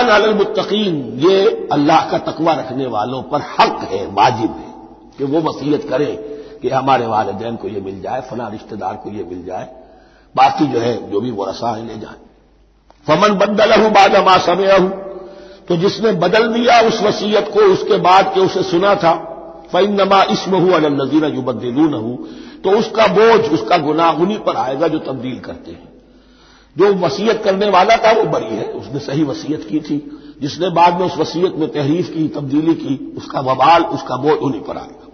हक्कन अलमुत्तकीन ये अल्लाह का तकवा रखने वालों पर हक है, वाजिब है, कि वो वसीयत करें कि हमारे वालदेन को ये मिल जाए, फला रिश्तेदार को ये मिल जाए, बाकी जो है, जो भी वो है, ले जाए। फमन बदल हूँ बाद मा समय हूँ तो जिसने बदल दिया उस वसीयत को, उसके बाद के उसे सुना था फ़ैन नमा इसम हूँ अलनजीरा जो बदलू न हूँ तो उसका बोझ, उसका गुनाह उन्हीं पर आएगा जो तब्दील करते हैं। जो वसीयत करने वाला था, वो बड़ी है। उसने सही वसीयत की थी। जिसने बाद में उस वसीयत में तहरीफ की, तब्दीली की, उसका वबाल उसका बोझ उन्हीं पर आएगा।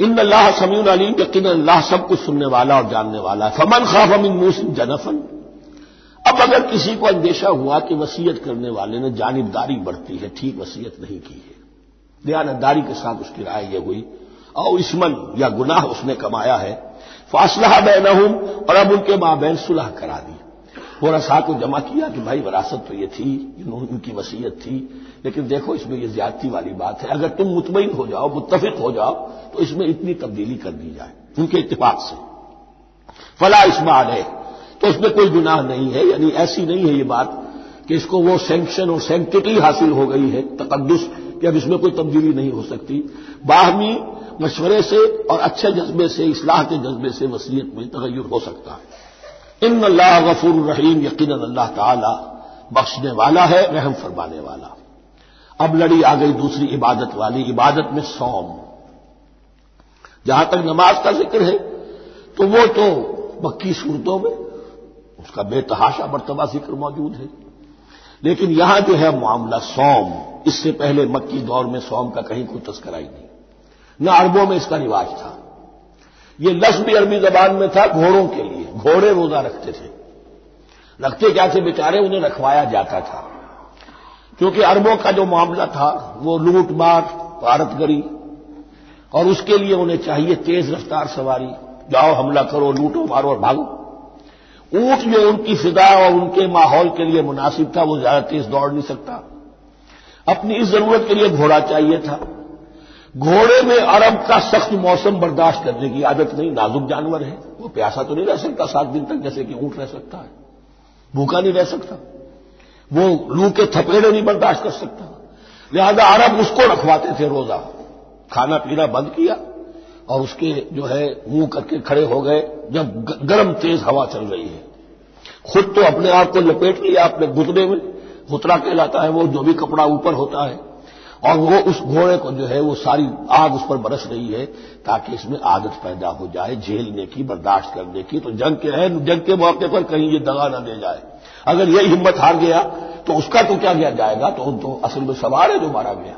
इन अल्लाह समीन अलीम यकीन अल्लाह सब कुछ सुनने वाला और जानने वाला है। फमन खाफ अमिन मूसिन जनफन। अब अगर किसी को अंदेशा हुआ कि वसीयत करने वाले ने जानबदारी बढ़ती है, ठीक वसीयत नहीं की है, दयानतदारी के साथ उसकी राय यह हुई और इसमन या गुनाह उसने कमाया है फासला बैन और अब उनके माँ बहन सुलह करा दी। वो रसा को जमा किया कि भाई, विरासत तो ये थी उनकी वसीयत थी, लेकिन देखो, इसमें ये ज्यादती वाली बात है। अगर तुम मुतमिन हो जाओ मुतफिक हो जाओ तो इसमें इतनी तब्दीली कर दी जाए, उनके इतफाक से। फला इसमाल है तो इसमें कोई गुनाह नहीं है, यानी ऐसी नहीं है ये बात कि इसको वो सेंक्शन और सेंटिटी हासिल हो गई है तकदस कि अब इसमें कोई तब्दीली नहीं हो सकती। बाहमी मशवरे से और अच्छे जज्बे से, इसलाह के जज्बे से वसीयत में तगैर हो सकता है। इन अल्लाह गफूर रहीम यकीन अल्लाह ताला बख्शने वाला है, रहम फरमाने वाला। अब लड़ी आ गई दूसरी इबादत वाली, इबादत में सौम। जहाँ तक नमाज़ का ज़िक्र है तो वो तो मक्की सूरतों में, उसका बेतहाशा मरतबा ज़िक्र मौजूद है। लेकिन यहाँ जो है मामला सौम, इससे पहले मक्की दौर में सौम का कहीं कोई तस्करा ही नहीं। न अरबों में इसका रिवाज था। ये लफ्ज भी अरबी जबान में था, घोड़ों के लिए। घोड़े रोजा रखते थे। रखते क्या थे बेचारे? उन्हें रखवाया जाता था। क्योंकि अरबों का जो मामला था, वो लूट मार भारतगरी, और उसके लिए उन्हें चाहिए तेज रफ्तार सवारी। जाओ, हमला करो, लूटो, मारो और भागो। ऊँट जो उनकी फिदा और उनके माहौल के लिए मुनासिब था, वो ज़्यादा तेज दौड़ नहीं सकता। अपनी इस ज़रूरत के लिए घोड़ा चाहिए था। घोड़े में अरब का सख्त मौसम बर्दाश्त करने की आदत नहीं, नाजुक जानवर है। वो प्यासा तो नहीं रह सकता सात दिन तक, जैसे कि ऊँट रह सकता है। भूखा नहीं रह सकता। वो लू के थपेड़े नहीं बर्दाश्त कर सकता। लिहाजा अरब उसको रखवाते थे रोजा। खाना पीना बंद किया और उसके जो है, मुँह करके खड़े हो गए, जब गर्म तेज हवा चल रही है। खुद तो अपने आप को लपेट लिया अपने घुटने में। घुतरा कहलाता है, वो जो भी कपड़ा ऊपर होता है और वो उस घोड़े को जो है वो सारी आग उस पर बरस रही है ताकि इसमें आदत पैदा हो जाए झेलने की, बर्दाश्त करने की। तो जंग के है जंग के मौके पर कहीं ये दगा न दे जाए। अगर यही हिम्मत हार गया तो उसका तो क्या किया जाएगा? तो उन तो असल में सवार है जो मारा गया।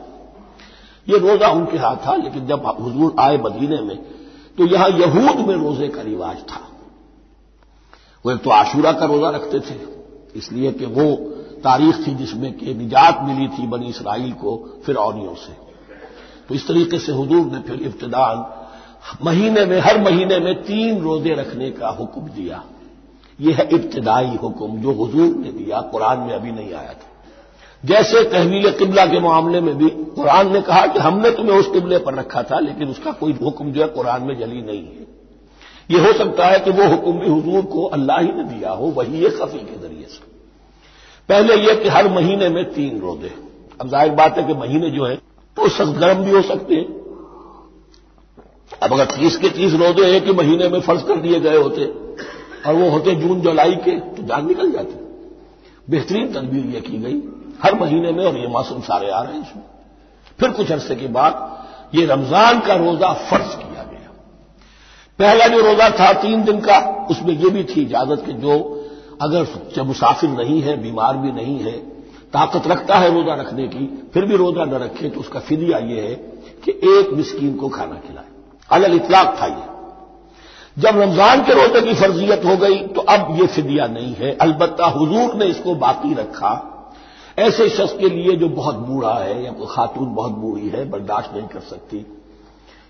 ये रोजा उनके हाथ था, लेकिन जब हजूर आए मदीने में तो यहाँ यहूद में रोज़े का रिवाज था। वो एक तो आशूरा का रोजा रखते थे, इसलिए कि वो तारीख थी जिसमें कि निजात मिली थी बनी इसराइल को फिर से। तो इस तरीके से हजूर ने फिर इब्तदान महीने में, हर महीने में तीन रोज़े रखने का हुक्म दिया। यह है इब्तदाई हुक्म, जो हजूर ने दिया। कुरान में अभी नहीं आया था। जैसे तहवील किबला के मामले में भी कुरान ने कहा कि हमने तुम्हें उस किबले पर रखा था, लेकिन उसका कोई हुक्म जो है कुरान में जली नहीं है। यह हो सकता है कि वो हुक्म भी हजूर को अल्लाह ही ने दिया हो, वही एक खफी के ज़रिए पहले यह कि हर महीने में तीन रोज़े। अब ज़ाहिर बात है कि महीने जो है तो सख्त गर्म भी हो सकते हैं। अब अगर तीस के तीस रोज़े एक ही महीने में फ़र्ज़ कर दिए गए होते, और वो होते जून, जुलाई के तो जान निकल जाती। बेहतरीन तदबीर यह की गई हर महीने में, और ये मौसम सारे आ रहे हैं इसमें। फिर कुछ अरसे के बाद ये रमज़ान का रोजा फ़र्ज़ किया गया। पहला जो रोजा था तीन दिन का, उसमें यह भी थी इजाज़त कि जो अगर जब मुसाफिर नहीं है, बीमार भी नहीं है, ताकत रखता है रोजा रखने की, फिर भी रोजा न रखे तो उसका फिदिया यह है कि एक मिस्कीन को खाना खिलाए। अलल इतलाक था यह जब रमज़ान के रोज़े की फर्जियत हो गई तो अब यह फिदिया नहीं है। अलबत्ता हुजूर ने इसको बाकी रखा। ऐसे शख्स के लिए जो बहुत बूढ़ा है, या कोई खातून बहुत बूढ़ी है, बर्दाश्त नहीं कर सकती,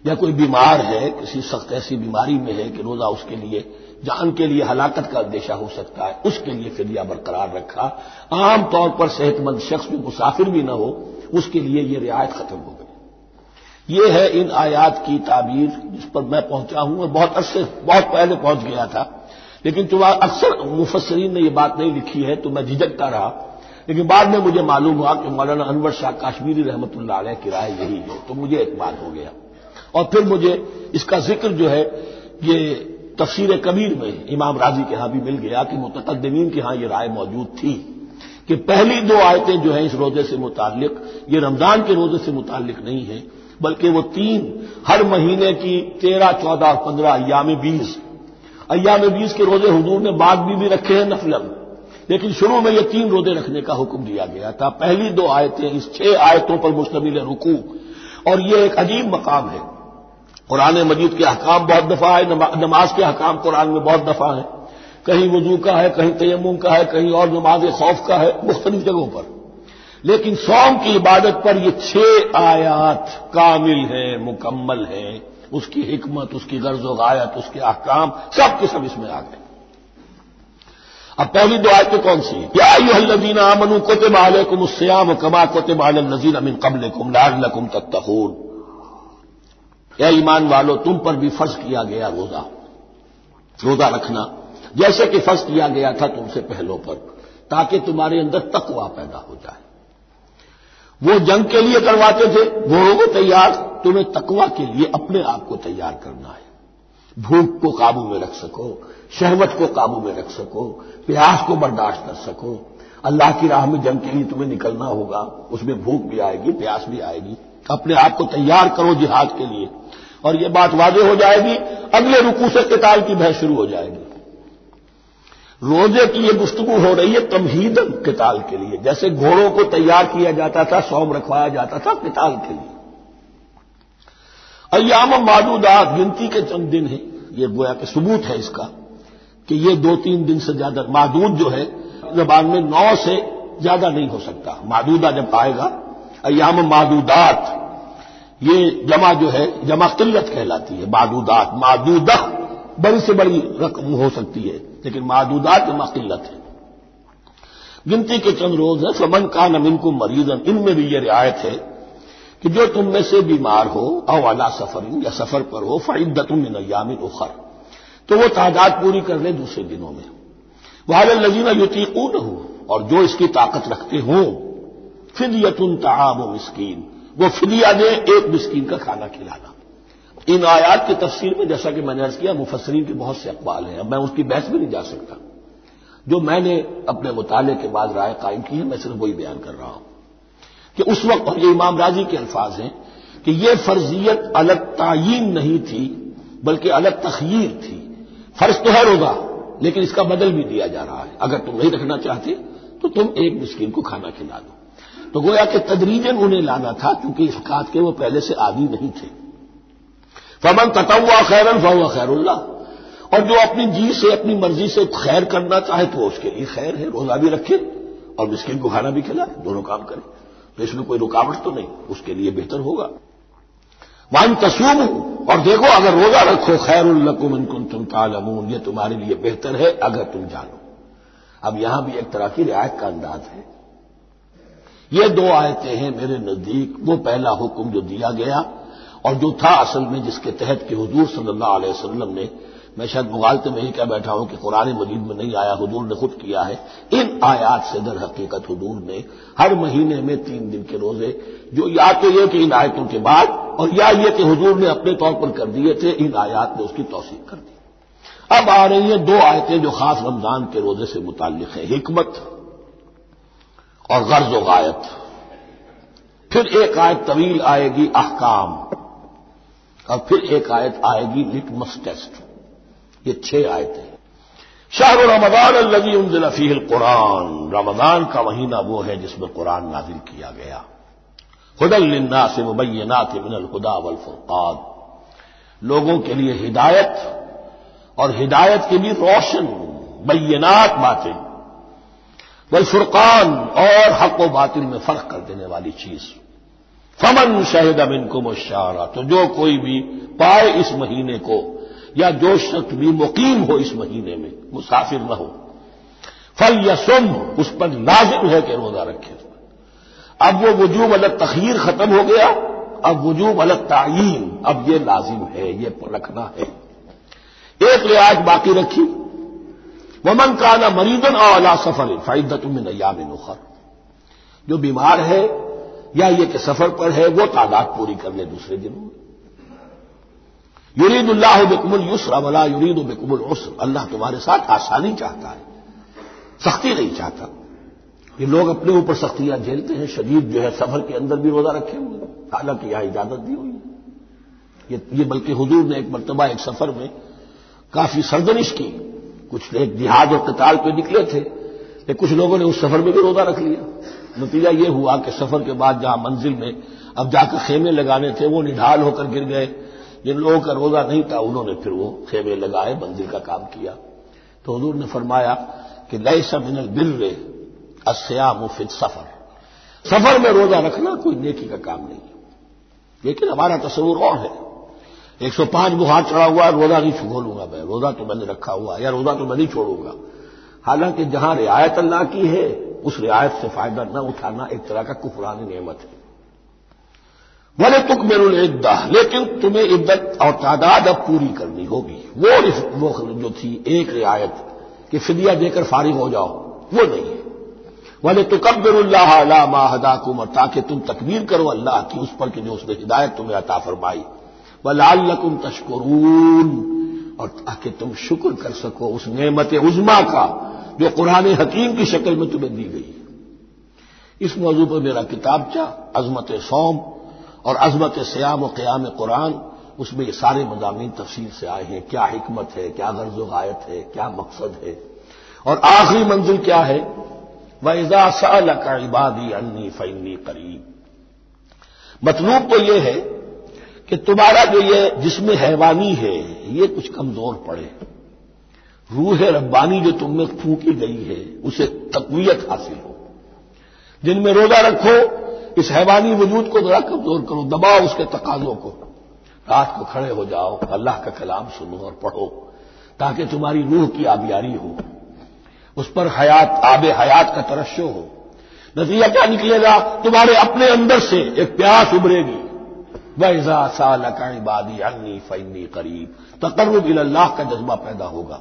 या कोई बीमार है, किसी सख्त ऐसी बीमारी में है कि रोजा उसके लिए जान के लिए हलाकत का अंदेशा हो सकता है, उसके लिए फिरिया बरकरार रखा। आमतौर पर सेहतमंद शख्स जो मुसाफिर भी न हो, उसके लिए यह रियायत खत्म हो गई। ये है इन आयात की ताबीर जिस पर मैं पहुँचा हूँ मैं बहुत अरसे, बहुत पहले पहुँच गया था। लेकिन चुना अक्सर मुफसरीन ने यह बात नहीं लिखी है तो मैं झिझकता रहा। लेकिन बाद में मुझे मालूम हुआ कि मौलाना अनवर शाह काश्मीरी रहमत की राय यही है। तो मुझे एतमाद हो गया। और फिर मुझे इसका ज़िक्र जो है, ये तफसीर कबीर में इमाम राज़ी के यहाँ भी मिल गया कि मुतकदमीन के यहाँ यह राय मौजूद थी कि पहली दो आयतें जो हैं इस रोज़े से मुतालिक ये रमज़ान के रोज़े से मुतालिक नहीं है बल्कि वो तीन हर महीने की तेरह चौदह पंद्रह अयाम बीस अयाम बीस के रोज़े हजूर ने बाद भी, भी रखे हैं नफलम लेकिन शुरू में ये तीन रोज़े रखने का हुक्म दिया गया था। पहली दो आयतें इस छह आयतों पर मुश्तमिल रुकू और ये एक अजीब मकाम है। कुरान मजीद के हकाम बहुत दफ़ा है नमाज़ के हकाम कुरान में बहुत दफ़ा है। कहीं वज़ू का है, कहीं तयम का है, कहीं और नमाज़ खौफ का है, मुख्तलिफ़ जगहों पर। लेकिन सौम की इबादत पर ये छह आयात कामिल है, मुकम्मल है। उसकी हिकमत, उसकी गर्ज गायत, उसके अहकाम, सब के सब इसमें आ गए। अब पहली दो आयतें कौन सी या यूहल्लदीन आमनु कोते मालकुम उसयाम कमा कोते माल नजीर अमिन कबल कुम लाकुम तत्तखून। या ईमान वालो, तुम पर भी फ़र्ज़ किया गया रोजा। रोजा रखना। जैसे कि फ़र्ज़ किया गया था तुमसे पहलों पर, ताकि तुम्हारे अंदर तकवा पैदा हो जाए। वो जंग के लिए करवाते थे, घोड़ों को तैयार, तुम्हें तकवा के लिए अपने आप को तैयार करना है। भूख को काबू में रख सको शहवत को काबू में रख सको, प्यास को बर्दाश्त कर सको। अल्लाह की राह में जंग के लिए तुम्हें निकलना होगा, उसमें भूख भी आएगी, प्यास भी आएगी। अपने आप को तैयार करो जिहाद के लिए। और यह बात वाजे हो जाएगी, अगले रुकू से किताल की बहस शुरू हो जाएगी। रोज़े की यह गुफ्तगु हो रही है तमहीदन किताल के लिए। जैसे घोड़ों को तैयार किया जाता था सौम रखवाया जाता था किताल के लिए। अयाम मादूदात गिनती के चंद दिन है। ये गोया के सबूत है इसका कि ये दो तीन दिन से ज़्यादा, मादूद जो है, जबान में नौ से ज़्यादा नहीं हो सकता। मादूदा जब आएगा अयाम मादूदात ये जमा जो है, जमा किल्लत कहलाती है। मादूदात मादूदा बड़ी से बड़ी रकम हो सकती है, लेकिन मादूदात जमा किल्लत है। गिनती के चंद रोज है, फमन का नमिन को मरीजन। इनमें भी यह रियायत है कि जो तुम में से बीमार हो अवाला सफ़र या सफ़र पर हो फ़ैदतुम अयामिन उखर तो वो तादाद पूरी कर ले दूसरे दिनों में। वाल लजीना युतीकून हो और जो इसकी ताकत रखते हों, फिदियतुन तआम मिस्कीन वो फिदिया दे एक मिस्कीन का खाना खिलाना। इन आयात की तफसीर में, जैसा कि मैंने अर्ज़ किया मुफसरीन के बहुत से अकबाल हैं। अब मैं उसकी बहस में नहीं जा सकता। जो मैंने अपने मुताले के बाद राय कायम की है, मैं सिर्फ़ वही बयान कर रहा हूँ कि उस वक्त और ये इमाम राज़ी के अल्फाज हैं कि यह फर्जियत अलग तयन नहीं थी, बल्कि अलग तखीर थी। फ़र्ज़ तो है रोजा लेकिन इसका बदल भी दिया जा रहा है। अगर तुम नहीं रखना चाहते तो तुम एक मिस्किन को खाना खिला दो। तो गोया कि तदरीजन उन्हें लाना था, क्योंकि इस खात के वो पहले से आदि नहीं थे। फमन ततवा खैरन फहुआ खैरुल्ला और जो अपनी जी से, अपनी मर्ज़ी से खैर करना चाहे तो उसके लिए खैर है, रोजा भी रखे, और मिस्किन को खाना भी खिलाए दोनों काम करें। तो इसमें कोई रुकावट तो नहीं, उसके लिए बेहतर होगा। वन तसूम और देखो, अगर रोजा रखो खैरुल्लकुम इनकुन तुम तालमून, ये तुम्हारे लिए बेहतर है, अगर तुम जानो। अब यहाँ भी एक तरह की रियायत का अंदाज है। ये दो आयतें हैं मेरे नज़दीक, वो पहला हुक्म जो दिया गया और जो था असल में जिसके तहत कि हजूर सल्लल्लाहु अलैहि ने, मैं शायद मुगालते में ही कह बैठा हूँ कि कुरान मजीद में नहीं आया, हजूर ने खुद किया है। इन आयात से दर हकीकत हजूर ने हर महीने में तीन दिन के रोज़े, जो या तो ये कि इन आयतों के बाद और या ये कि हजूर ने अपने तौर पर कर दिए थे, इन आयात ने उसकी तोसीक कर दी। अब आ रही हैं दो आयतें जो खास रमज़ान के रोज़े से मुतालिक है, हिकमत। और गर्ज गायत फिर एक आयत तवील आएगी अहकाम, और फिर एक आयत आएगी लिटमस टेस्ट। ये छह आयतें शाहर रमदान अल्लजी उनजिल फील कुरान। रमदान का महीना वो है जिसमें कुरान नाजिल किया गया। हुदल्लिन्ना से मुबैनात मिनल हुदा वल फुरकान। लोगों के लिए हिदायत, और हिदायत के लिए रोशन बैनात बातें। वल फुरकान, और हक व बातिल में फ़र्क कर देने वाली चीज़। फमन शहद अमिन को मुशारा तो जो कोई भी पाए इस महीने को, या जो शख्स भी मुकीम हो इस महीने में, मुसाफिर न हो। फल या सुम उस पर लाजिम है कि रोजा रखे। अब वो वजूब अलग तखीर खत्म हो गया, अब वजूब अलग तयन, अब ये लाजिम है, ये रखना है। एक रियाज बाकी रखी। वमन काना मरीदन अला सफ़र फ़ायदत नयाम नुखर जो बीमार है या ये कि सफ़र पर है वो तादाद पूरी कर ले दूसरे दिनों में। युरीदुल्लाह बेकुमुल युसर अवला युरीद बेकुमुल उसर। अल्लाह तुम्हारे साथ आसानी चाहता है सख्ती नहीं चाहता। ये लोग अपने ऊपर सख्तियाँ झेलते हैं शदीद जो है सफ़र के अंदर भी रोजा रखे हुए हालाँकि यहाँ इजाज़त दी हुई है। ये, ये बल्कि हजूर ने एक मरतबा एक सफ़र में काफ़ी सरदनिश की। कुछ एक जिहाद और कताल पे निकले थे। लेकिन कुछ लोगों ने उस सफ़र में भी रोजा रख लिया। नतीजा ये हुआ कि सफ़र के बाद जहाँ मंजिल में अब जाकर खेमे लगाने थे, वो निढाल होकर गिर गए। जिन लोगों का रोजा नहीं था, उन्होंने फिर वो खेमे लगाए, मंजिल का काम किया। तो हजूर ने फरमाया कि लय मिनल बिर अस्या मुफिद सफ़र। सफ़र में रोजा रखना कोई नेकी का काम नहीं है। लेकिन हमारा तस्वूर और है। एक सौ पाँच बुखार चढ़ा हुआ रोजा नहीं छोड़ूँगा मैं। रोजा तो मैंने रखा हुआ या रोजा तो मैं नहीं छोड़ूँगा। हालाँकि जहाँ रियायत अल्लाह की है, उस रियायत से फ़ायदा न उठाना एक तरह का कुफरानी नियमत है। बोले तुक मेरुल इद्दा, लेकिन तुम्हें इद्दत और तादाद अब पूरी करनी होगी। वो वो जो थी, एक रियायत कि फिदिया देकर फारिग हो जाओ, वो नहीं है। वाले तुकबरुल्लाह माहदाकुम और ताकि तुम तकबीर करो अल्लाह की, उस पर कि जो उसने हिदायत तुम्हें अता फरमाई। वलाकुम तशकरून। और ताकि तुम शुक्र कर सको उस नेमत उजमा का, जो कुरान हकीम की शक्ल में तुम्हें दी गई इस मौजू पर मेरा किताबचा अजमत सोम और अजमत श्याम और क्याम कुरान, उसमें ये सारे मजामी तफसील से आए हैं। क्या हिकमत है, क्या गर्ज गायत है, क्या मकसद है? और आखिरी मंजिल क्या है? वैजा का इबादी अन्नी फैनी करीब। मतलूब तो यह है कि तुम्हारा जो ये जिसमें हैवानी है, ये कुछ कमज़ोर पड़े। रूह रब्बानी जो तुम में फूकी गई है, उसे तकवीत हासिल हो। दिन में रोजा रखो, इस हैवानी वजूद को जरा कमज़ोर करो, दबाओ उसके तकाजों को। रात को खड़े हो जाओ, अल्लाह का कलाम सुनो और पढ़ो, ताकि तुम्हारी रूह की आबियारी हो। उस पर हयात, आब हयात का तरशो हो। नतीजा क्या निकलेगा? तुम्हारे अपने अंदर से एक प्यास उभरेगी। वैजा साल इबादी अन्नी फैनी करीब तकर्रब अल्लाह का जज्बा पैदा होगा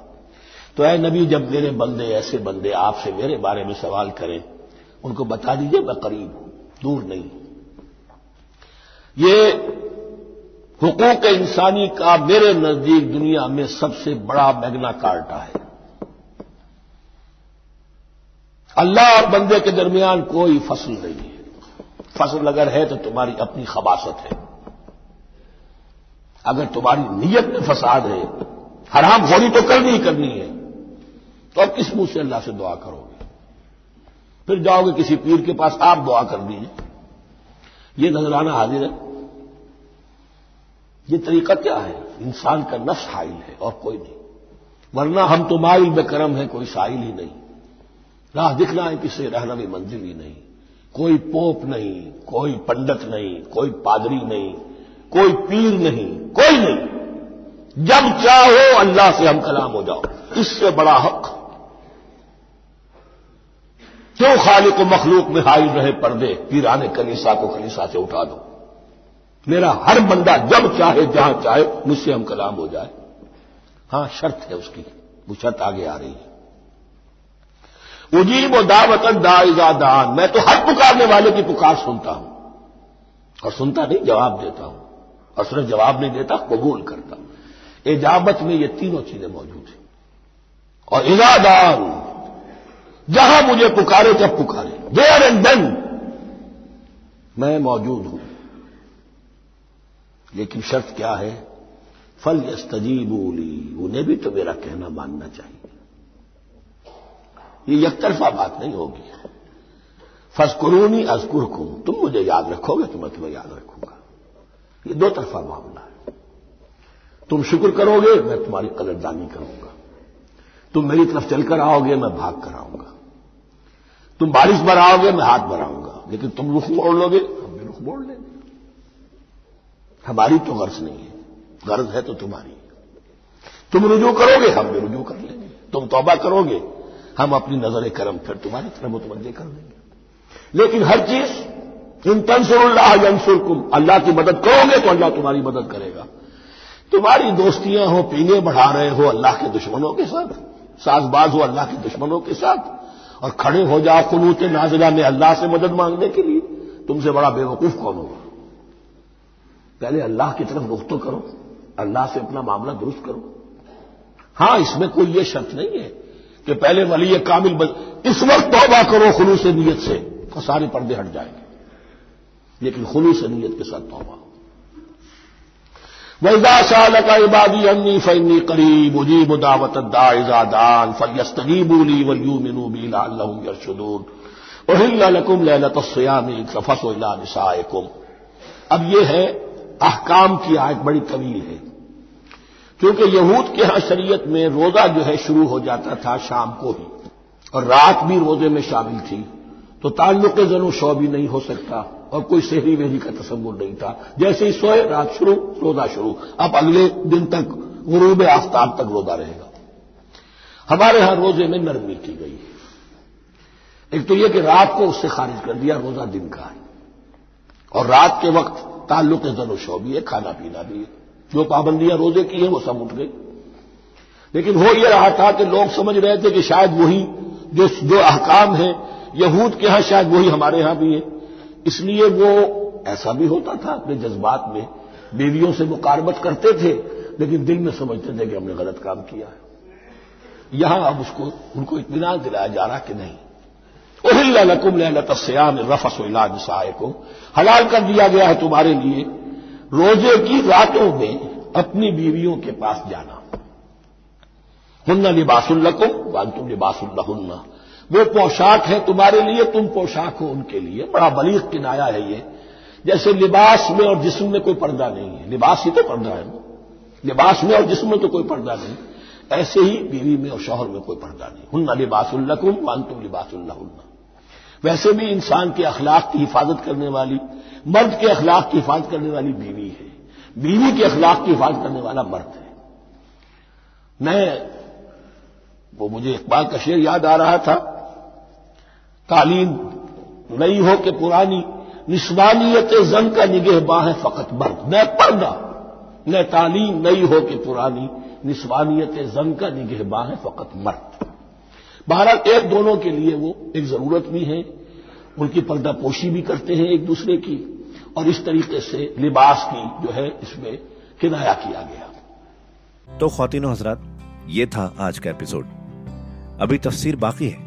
तो ऐ नबी जब मेरे बंदे ऐसे बंदे आपसे मेरे बारे में सवाल करें उनको बता दीजिए मैं करीब हूँ दूर नहीं ये हुकूक इंसानी का मेरे नज़दीक दुनिया में सबसे बड़ा मैग्ना कार्टा है अल्लाह और बंदे के दरमियान कोई फ़सल नहीं है फ़सल अगर है तो तुम्हारी अपनी खबासत है अगर तुम्हारी नीयत में फसाद है, हराम खोरी तो करनी ही करनी है तो अब किस मुँह से अल्लाह से दुआ करोगे? फिर जाओगे किसी पीर के पास, आप दुआ कर दीजिए। ये नजराना हाजिर है। ये तरीका क्या है? इंसान का नफ्स हाइल है और कोई नहीं। वरना हम तो माइल बेकरम है, कोई साइल ही नहीं। राह दिखना है किसे? रहना भी मंजिल ही नहीं। कोई पोप नहीं, कोई पंडित नहीं, कोई पादरी नहीं। कोई पीर नहीं, कोई नहीं। जब चाहो अल्लाह से हम कलाम हो जाओ। इससे बड़ा हक। क्यों खाली को मखलूक में हाइल रहे पर्दे? पीराने कलीसा को कलीसा से उठा दो। मेरा हर बंदा जब चाहे, जहाँ चाहे, मुझसे हम कलाम हो जाए। हाँ, शर्त है उसकी। वो शर्त आगे आ रही है। उजीब दावत दाइजा दान मैं तो हर पुकारने वाले की पुकार सुनता हूँ। और सुनता नहीं, जवाब देता हूँ। और सिर्फ़ जवाब नहीं देता, कबूल करता। इजाबत में ये तीनों चीज़ें मौजूद हैं। और इजादान जहाँ मुझे पुकारे जब पुकारे। देयर एंड देन मैं मौजूद हूँ। लेकिन शर्त क्या है? फल यस्तजीबूली उन्हें भी तो मेरा कहना मानना चाहिए। ये यकतरफा बात नहीं होगी। फसकुरूनी अजकुर तुम मुझे याद रखोगे तो मैं तुम्हें याद रखूँगा। ये दो तरफा मामला है। तुम शुक्र करोगे, मैं तुम्हारी कदरदानी करूँगा। तुम मेरी तरफ़ चलकर आओगे, मैं भाग कर आऊँगा। तुम बारिश बराओगे मैं हाथ बढ़ाऊँगा। लेकिन तुम रुख मोड़ लोगे, हम भी रुख मोड़ लेंगे। हमारी तो गर्ज नहीं है। गर्ज है तो तुम्हारी। तुम रुजू करोगे, हम भी रुजू कर लेंगे। तुम तौबा करोगे, हम अपनी नज़र करम फिर तुम्हारी तरफ़ मुतवजे कर देंगे। लेकिन हर चीज़ इन तंसुल्लाह यंसुरकुम। अल्लाह की मदद करोगे तो अल्लाह तुम्हारी मदद करेगा। तुम्हारी दोस्तियाँ हो, पीने बढ़ा रहे हो, अल्लाह के दुश्मनों के साथ। साजबाज हो, अल्लाह के दुश्मनों के साथ। और खड़े हो जाओ खलूत नाजिला में अल्लाह से मदद मांगने के लिए। तुमसे बड़ा बेवकूफ़ कौन होगा? पहले अल्लाह की तरफ़ रुख तो करो। अल्लाह से अपना मामला दुरुस्त करो। हाँ, इसमें कोई यह शर्त नहीं है कि पहले वली कामिल इस वक्त तौबा करो खलूस नीयत से तो सारे पर्दे हट जाएँगे। लेकिन खलूस नीयत के साथ तौबा वैदा साल का इबादी अन्नी फन्नी करीब उजीब दावत दाइजा दान फयस्तगीबूली वलयू मिनू बीला यरशुदून। ओहिल्लकुम लैलतस्यामी फस निसायकुम अब यह है, अहकाम की आयत बड़ी तवील है। क्योंकि यहूद के यहाँ शरीयत में रोजा जो है शुरू हो जाता था शाम को ही। और रात भी रोज़े में शामिल थी। तो ताल्लुक जनो शो भी नहीं हो सकता। और कोई शहरी वेहरी का तस्वुर नहीं था। जैसे ही सोए, रात शुरू, रोजा शुरू। अब अगले दिन तक गुरूब आफ्ताब तक रोजा रहेगा। हमारे यहाँ रोज़े में नरमी की गई एक तो यह कि रात को उससे खारिज कर दिया, रोजा दिन का है। और रात के वक्त ताल्लुक जनो शो भी है खाना पीना भी है। जो पाबंदियाँ रोज़े की हैं, वो सब उठ गई। लेकिन हो यह रहा था कि लोग समझ रहे थे कि शायद वही जो जो अहकाम है, यहूद के यहाँ शायद वही हमारे यहाँ भी है। इसलिए वो, ऐसा भी होता था अपने जज्बात में, बीवियों से मुकारबत करते थे, लेकिन दिल में समझते थे कि हमने गलत काम किया है। यहाँ अब उसको, उनको इतमान दिलाया जा रहा कि नहीं। ओहिल्लकुम लतस्याम रफस निसाए को हलाल कर दिया गया है तुम्हारे लिए। रोज़े की रातों में अपनी बीवियों के पास जाना। हुन्ना लिबासुल्लकुम वान तुम लिबासुल्लहुन्ना वो पोशाक है तुम्हारे लिए, तुम पोशाक हो उनके लिए। बड़ा बलीग किनाया है ये। जैसे लिबास में और जिस्म में कोई पर्दा नहीं है। लिबास ही तो पर्दा है लिबास में और जिस्म में तो कोई पर्दा नहीं। ऐसे ही बीवी में और शोहर में कोई पर्दा नहीं। हुन्ना लिबासुल्लकुम वान तुम लिबासुल्लहुन्ना वैसे भी इंसान के अखलाक की हिफाजत करने वाली, मर्द के अखलाक की हिफाजत करने वाली बीवी है। बीवी के अखलाक की हिफाजत करने वाला मर्द है। मैं, वो मुझे इकबाल का शेर याद आ रहा था। तालीम नई हो के पुरानी निस्वानियत जन का निगह बाह फकत मर्द। न पर्दा, न तालीम नई हो के पुरानी निस्वानियत जन का निगह बाह फकत मर्द। बहरहाल, एक दोनों के लिए वो एक ज़रूरत भी है। उनकी पर्दा पोशी भी करते हैं एक दूसरे की। और इस तरीके से लिबास की जो है, इसमें किनाया किया गया। तो खातिनों हजरात, ये था आज का एपिसोड। अभी तफसीर बाकी है।